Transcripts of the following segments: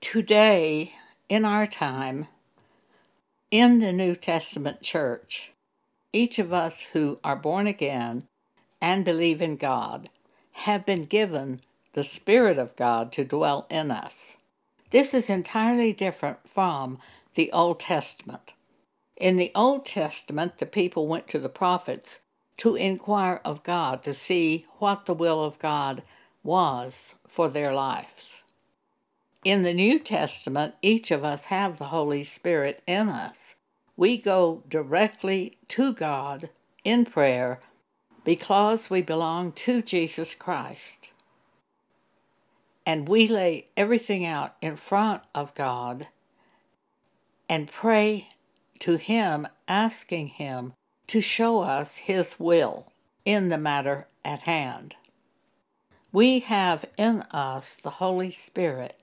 Today, in our time, in the New Testament church, each of us who are born again and believe in God have been given the Spirit of God to dwell in us. This is entirely different from the Old Testament. In the Old Testament, the people went to the prophets to inquire of God to see what the will of God was for their lives. In the New Testament, each of us have the Holy Spirit in us. We go directly to God in prayer because we belong to Jesus Christ. And we lay everything out in front of God and pray to Him, asking Him to show us His will in the matter at hand. We have in us the Holy Spirit,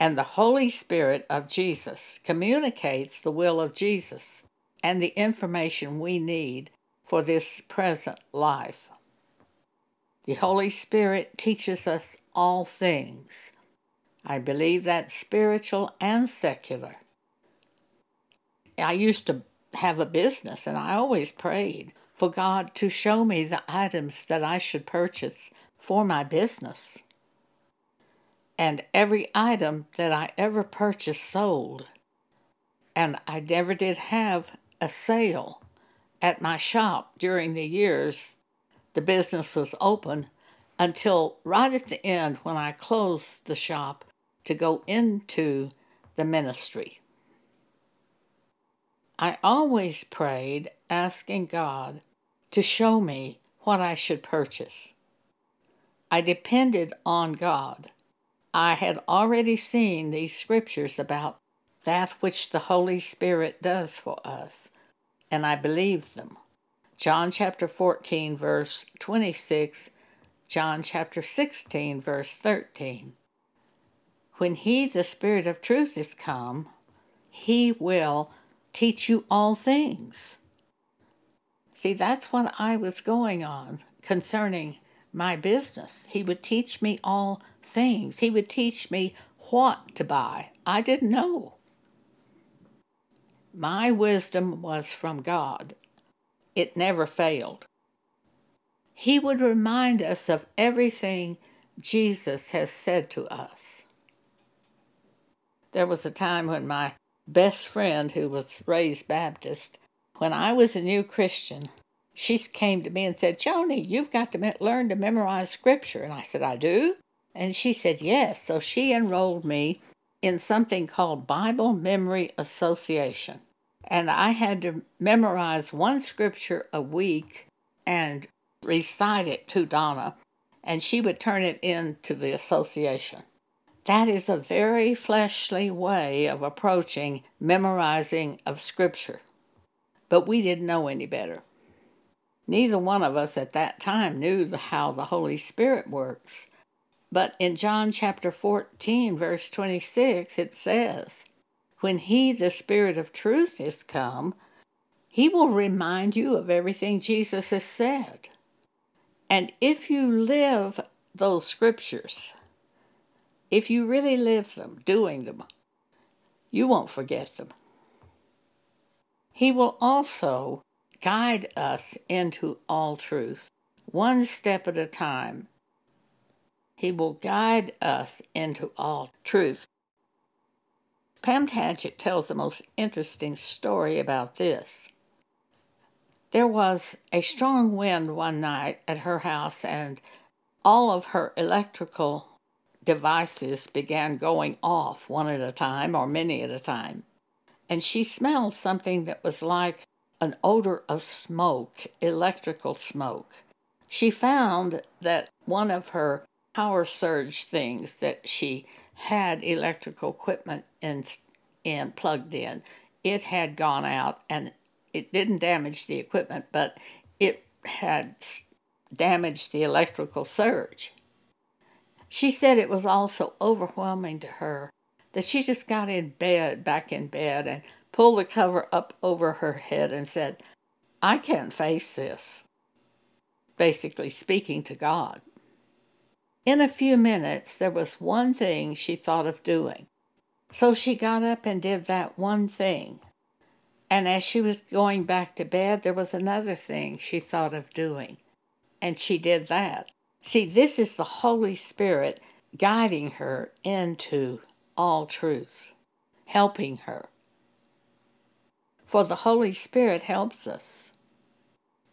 and the Holy Spirit of Jesus communicates the will of Jesus and the information we need for this present life. The Holy Spirit teaches us all things. I believe that's spiritual and secular. I used to have a business and I always prayed for God to show me the items that I should purchase for my business. And every item that I ever purchased sold. And I never did have a sale at my shop during the years the business was open until right at the end when I closed the shop to go into the ministry. I always prayed asking God to show me what I should purchase. I depended on God. I had already seen these scriptures about that which the Holy Spirit does for us and I believed them. John chapter 14, verse 26, John chapter 16, verse 13. When He, the Spirit of truth, is come, He will teach you all things. See, that's what I was going on concerning my business. He would teach me all things, He would teach me what to buy. I didn't know. My wisdom was from God. It never failed. He would remind us of everything Jesus has said to us. There was a time when my best friend, who was raised Baptist, when I was a new Christian, she came to me and said, Joni, you've got to learn to memorize scripture. And I said, I do? And she said, yes. So she enrolled me in something called Bible Memory Association. And I had to memorize one scripture a week and recite it to Donna, and she would turn it in to the association. That is a very fleshly way of approaching memorizing of scripture. But we didn't know any better. Neither one of us at that time knew how the Holy Spirit works. But in John chapter 14, verse 26, it says, When He, the Spirit of truth, is come, He will remind you of everything Jesus has said. And if you live those scriptures, if you really live them, doing them, you won't forget them. He will also guide us into all truth, one step at a time he will guide us into all truth. Pam Tadgett tells the most interesting story about this. There was a strong wind one night at her house, and all of her electrical devices began going off one at a time or many at a time. And she smelled something that was like an odor of smoke, electrical smoke. She found that one of her power surge things that she had electrical equipment in, in plugged in. It had gone out and it didn't damage the equipment, but it had damaged the electrical surge. She said it was also overwhelming to her that she just got in bed, back in bed, and pulled the cover up over her head and said, I can't face this. Basically speaking to God. In a few minutes, there was one thing she thought of doing. So she got up and did that one thing. And as she was going back to bed, there was another thing she thought of doing. And she did that. See, this is the Holy Spirit guiding her into all truth, helping her. For the Holy Spirit helps us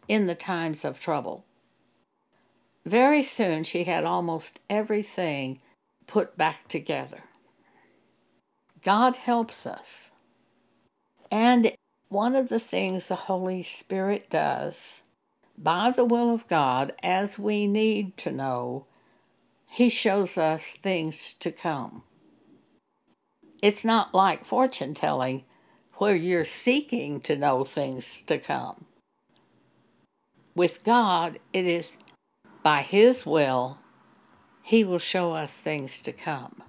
in the times of trouble. Very soon she had almost everything put back together. God helps us. And one of the things the Holy Spirit does, by the will of God, as we need to know, He shows us things to come. It's not like fortune telling where you're seeking to know things to come. With God, it is by His will, He will show us things to come.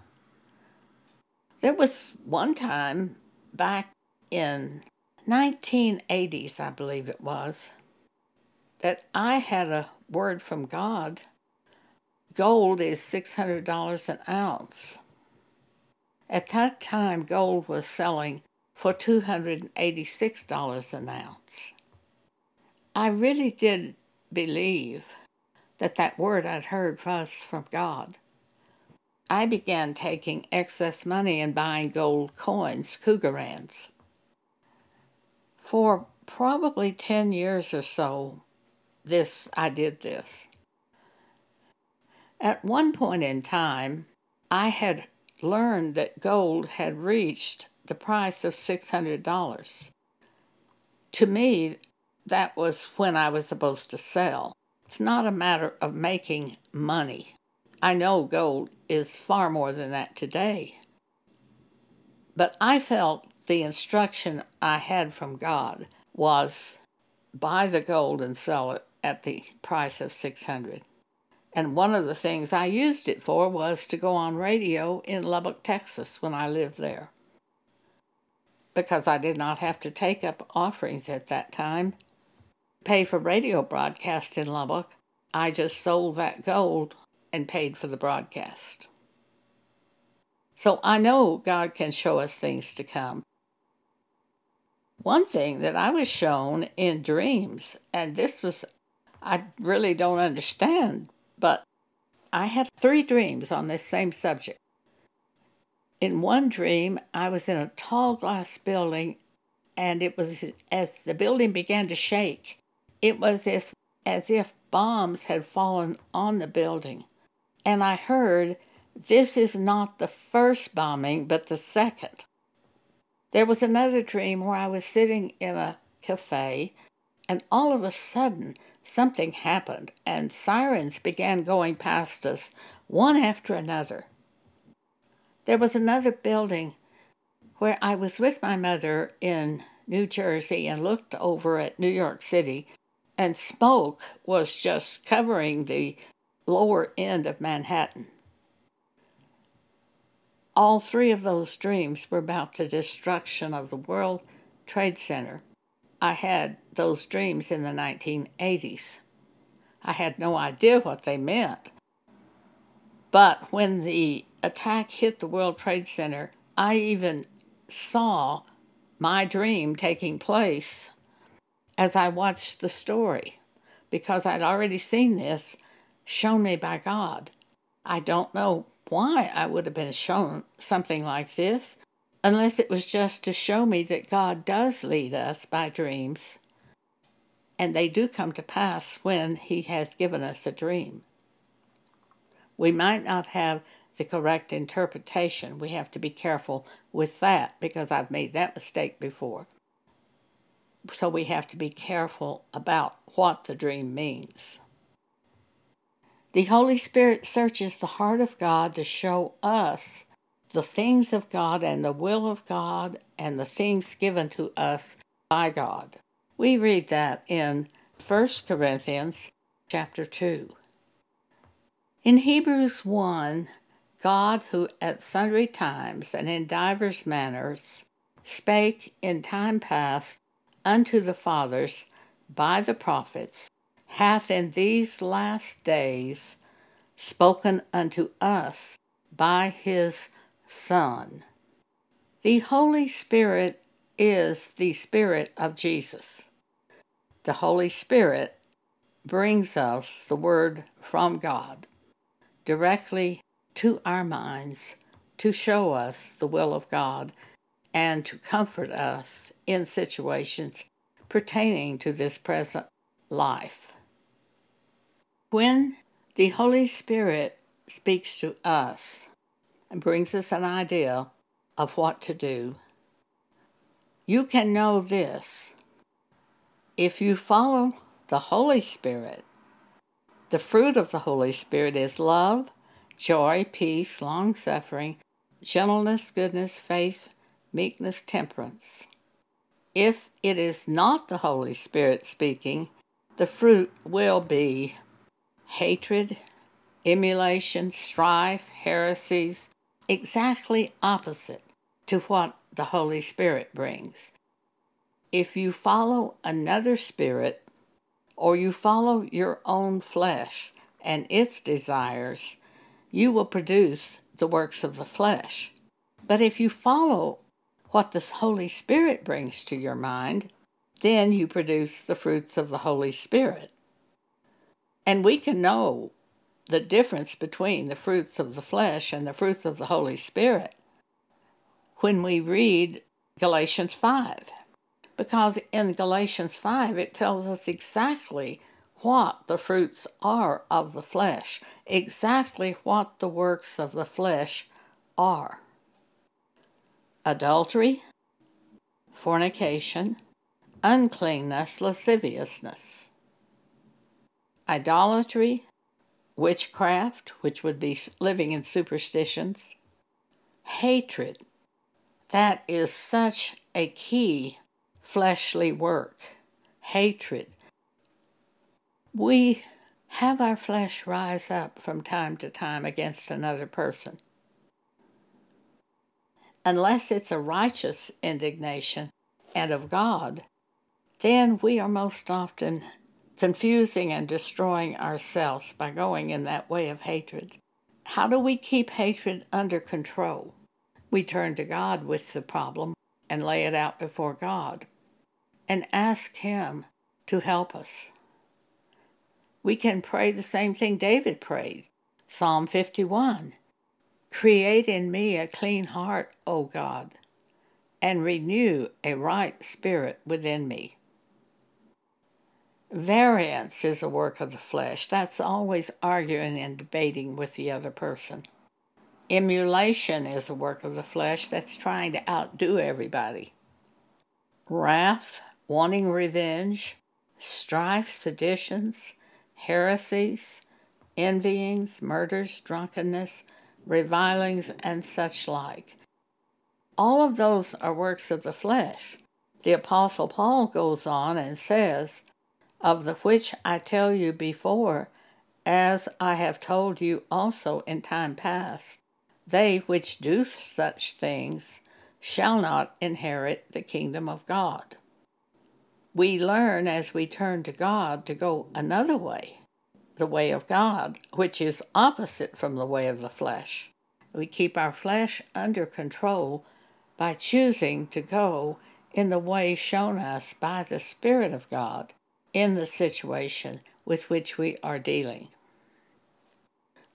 There was one time back in 1980s, I believe it was, that I had a word from God. Gold is $600 an ounce. At that time, gold was selling for $286 an ounce. I really did believe that that word I'd heard was from God. I began taking excess money and buying gold coins, Krugerrands. For probably 10 years or so, this I did this. At one point in time, I had learned that gold had reached the price of $600. To me, that was when I was supposed to sell. It's not a matter of making money. I know gold is far more than that today. But I felt the instruction I had from God was buy the gold and sell it at the price of 600. And one of the things I used it for was to go on radio in Lubbock, Texas when I lived there. Because I did not have to take up offerings at that time, pay for radio broadcast in Lubbock, I just sold that gold and paid for the broadcast. So I know God can show us things to come. One thing that I was shown in dreams, and this was, I really don't understand, but I had three dreams on this same subject. In one dream, I was in a tall glass building, and it was as the building began to shake, it was as, as if bombs had fallen on the building. And I heard, This is not the first bombing, but the second. There was another dream where I was sitting in a cafe, and all of a sudden something happened, and sirens began going past us, one after another. There was another building where I was with my mother in New Jersey and looked over at New York City, and smoke was just covering the lower end of Manhattan. All three of those dreams were about the destruction of the World Trade Center. I had those dreams in the 1980s. I had no idea what they meant. But when the attack hit the World Trade Center, I even saw my dream taking place as I watched the story because I'd already seen this shown me by God. I don't know why I would have been shown something like this, unless it was just to show me that God does lead us by dreams, and they do come to pass when He has given us a dream. We might not have the correct interpretation. We have to be careful with that because I've made that mistake before. So we have to be careful about what the dream means. The Holy Spirit searches the heart of God to show us the things of God and the will of God and the things given to us by God. We read that in 1 Corinthians chapter 2. In Hebrews 1, God, who at sundry times and in divers manners spake in time past unto the fathers by the prophets, hath in these last days spoken unto us by his Son, The Holy Spirit is the Spirit of Jesus. The Holy Spirit brings us the Word from God directly to our minds to show us the will of God and to comfort us in situations pertaining to this present life. When the Holy Spirit speaks to us and brings us an idea of what to do, you can know this. If you follow the Holy Spirit, the fruit of the Holy Spirit is love, joy, peace, long suffering, gentleness, goodness, faith, meekness, temperance. If it is not the Holy Spirit speaking, the fruit will be hatred, emulation, strife, heresies, exactly opposite to what the Holy Spirit brings. If you follow another spirit, or you follow your own flesh and its desires, you will produce the works of the flesh. But if you follow what the Holy Spirit brings to your mind, then you produce the fruits of the Holy Spirit. And we can know the difference between the fruits of the flesh and the fruits of the Holy Spirit when we read Galatians 5. Because in Galatians 5, it tells us exactly what the fruits are of the flesh, exactly what the works of the flesh are adultery, fornication, uncleanness, lasciviousness, idolatry, witchcraft, which would be living in superstitions, hatred. That is such a key fleshly work. Hatred. We have our flesh rise up from time to time against another person unless it's a righteous indignation and of God, then we are most often confusing and destroying ourselves by going in that way of hatred. How do we keep hatred under control? We turn to God with the problem and lay it out before God and ask Him to help us. We can pray the same thing David prayed Psalm 51 Create in me a clean heart, O God, and renew a right spirit within me. Variance is a work of the flesh. That's always arguing and debating with the other person. Emulation is a work of the flesh that's trying to outdo everybody. Wrath, wanting revenge, strife, seditions, heresies, envyings, murders, drunkenness, revilings, and such like. All of those are works of the flesh. The Apostle Paul goes on and says, Of the which I tell you before, as I have told you also in time past, they which do such things shall not inherit the kingdom of God. We learn as we turn to God to go another way the way of God, which is opposite from the way of the flesh. We keep our flesh under control by choosing to go in the way shown us by the Spirit of God in the situation with which we are dealing.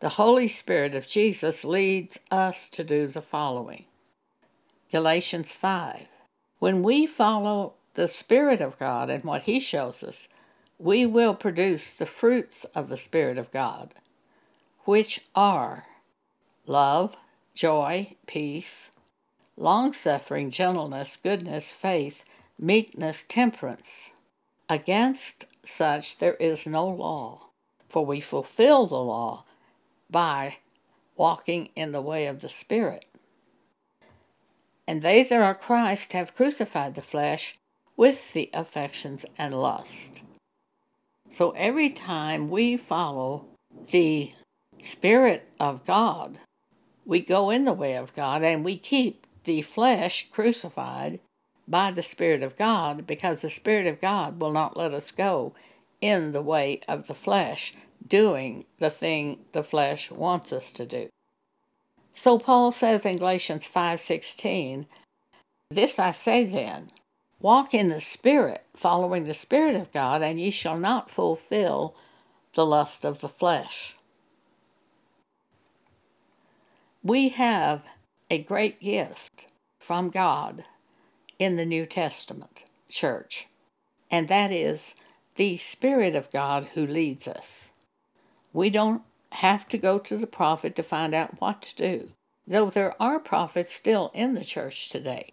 The Holy Spirit of Jesus leads us to do the following Galatians 5. When we follow the Spirit of God and what He shows us, we will produce the fruits of the Spirit of God, which are love, joy, peace, long suffering, gentleness, goodness, faith, meekness, temperance. Against such there is no law, for we fulfill the law by walking in the way of the Spirit. And they that are Christ have crucified the flesh with the affections and lust. So every time we follow the Spirit of God, we go in the way of God and we keep the flesh crucified by the Spirit of God because the Spirit of God will not let us go in the way of the flesh, doing the thing the flesh wants us to do. So Paul says in Galatians 5:16, This I say then walk in the Spirit, following the Spirit of God, and ye shall not fulfill the lust of the flesh. We have a great gift from God in the New Testament church, and that is the Spirit of God who leads us. We don't have to go to the prophet to find out what to do, though there are prophets still in the church today.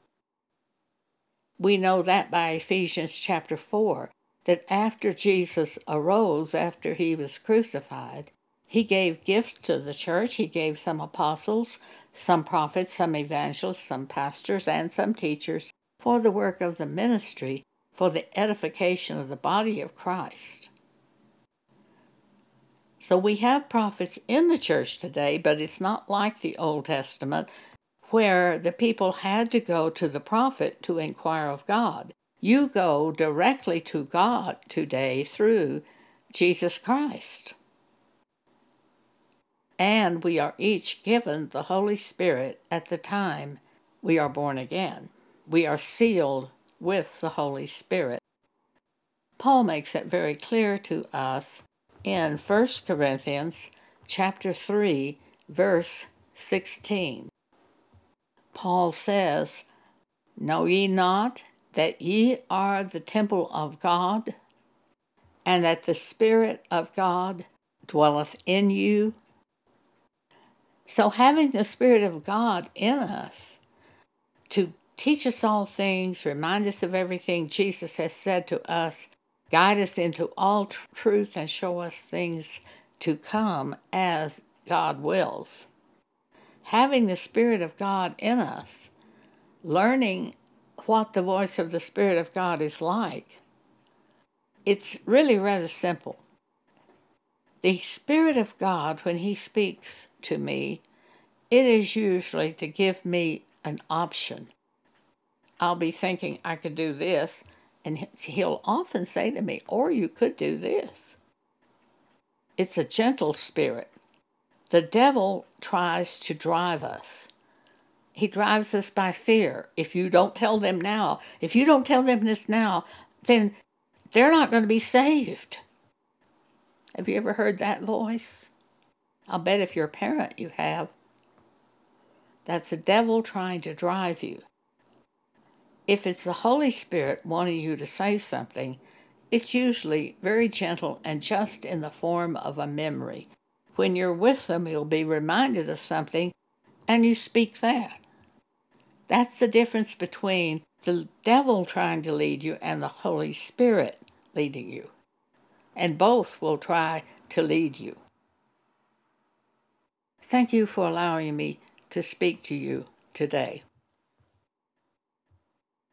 We know that by Ephesians chapter 4, that after Jesus arose, after he was crucified, he gave gifts to the church. He gave some apostles, some prophets, some evangelists, some pastors, and some teachers for the work of the ministry, for the edification of the body of Christ. So we have prophets in the church today, but it's not like the Old Testament where the people had to go to the prophet to inquire of God. You go directly to God today through Jesus Christ. And we are each given the Holy Spirit at the time we are born again. We are sealed with the Holy Spirit. Paul makes it very clear to us in 1 Corinthians chapter 3 verse 16. Paul says, Know ye not that ye are the temple of God, and that the Spirit of God dwelleth in you? So, having the Spirit of God in us to teach us all things, remind us of everything Jesus has said to us, guide us into all truth, and show us things to come as God wills. Having the Spirit of God in us, learning what the voice of the Spirit of God is like, it's really rather simple. The Spirit of God, when He speaks to me, it is usually to give me an option. I'll be thinking I could do this, and He'll often say to me, or you could do this. It's a gentle spirit. The devil tries to drive us he drives us by fear. If you don't tell them now, if you don't tell them this now, then they're not going to be saved. Have you ever heard that voice? I'll bet if you're a parent, you have. That's the devil trying to drive you. If it's the Holy Spirit wanting you to say something, it's usually very gentle and just in the form of a memory. When you're with them, you'll be reminded of something and you speak that. That's the difference between the devil trying to lead you and the Holy Spirit leading you. And both will try to lead you. Thank you for allowing me to speak to you today.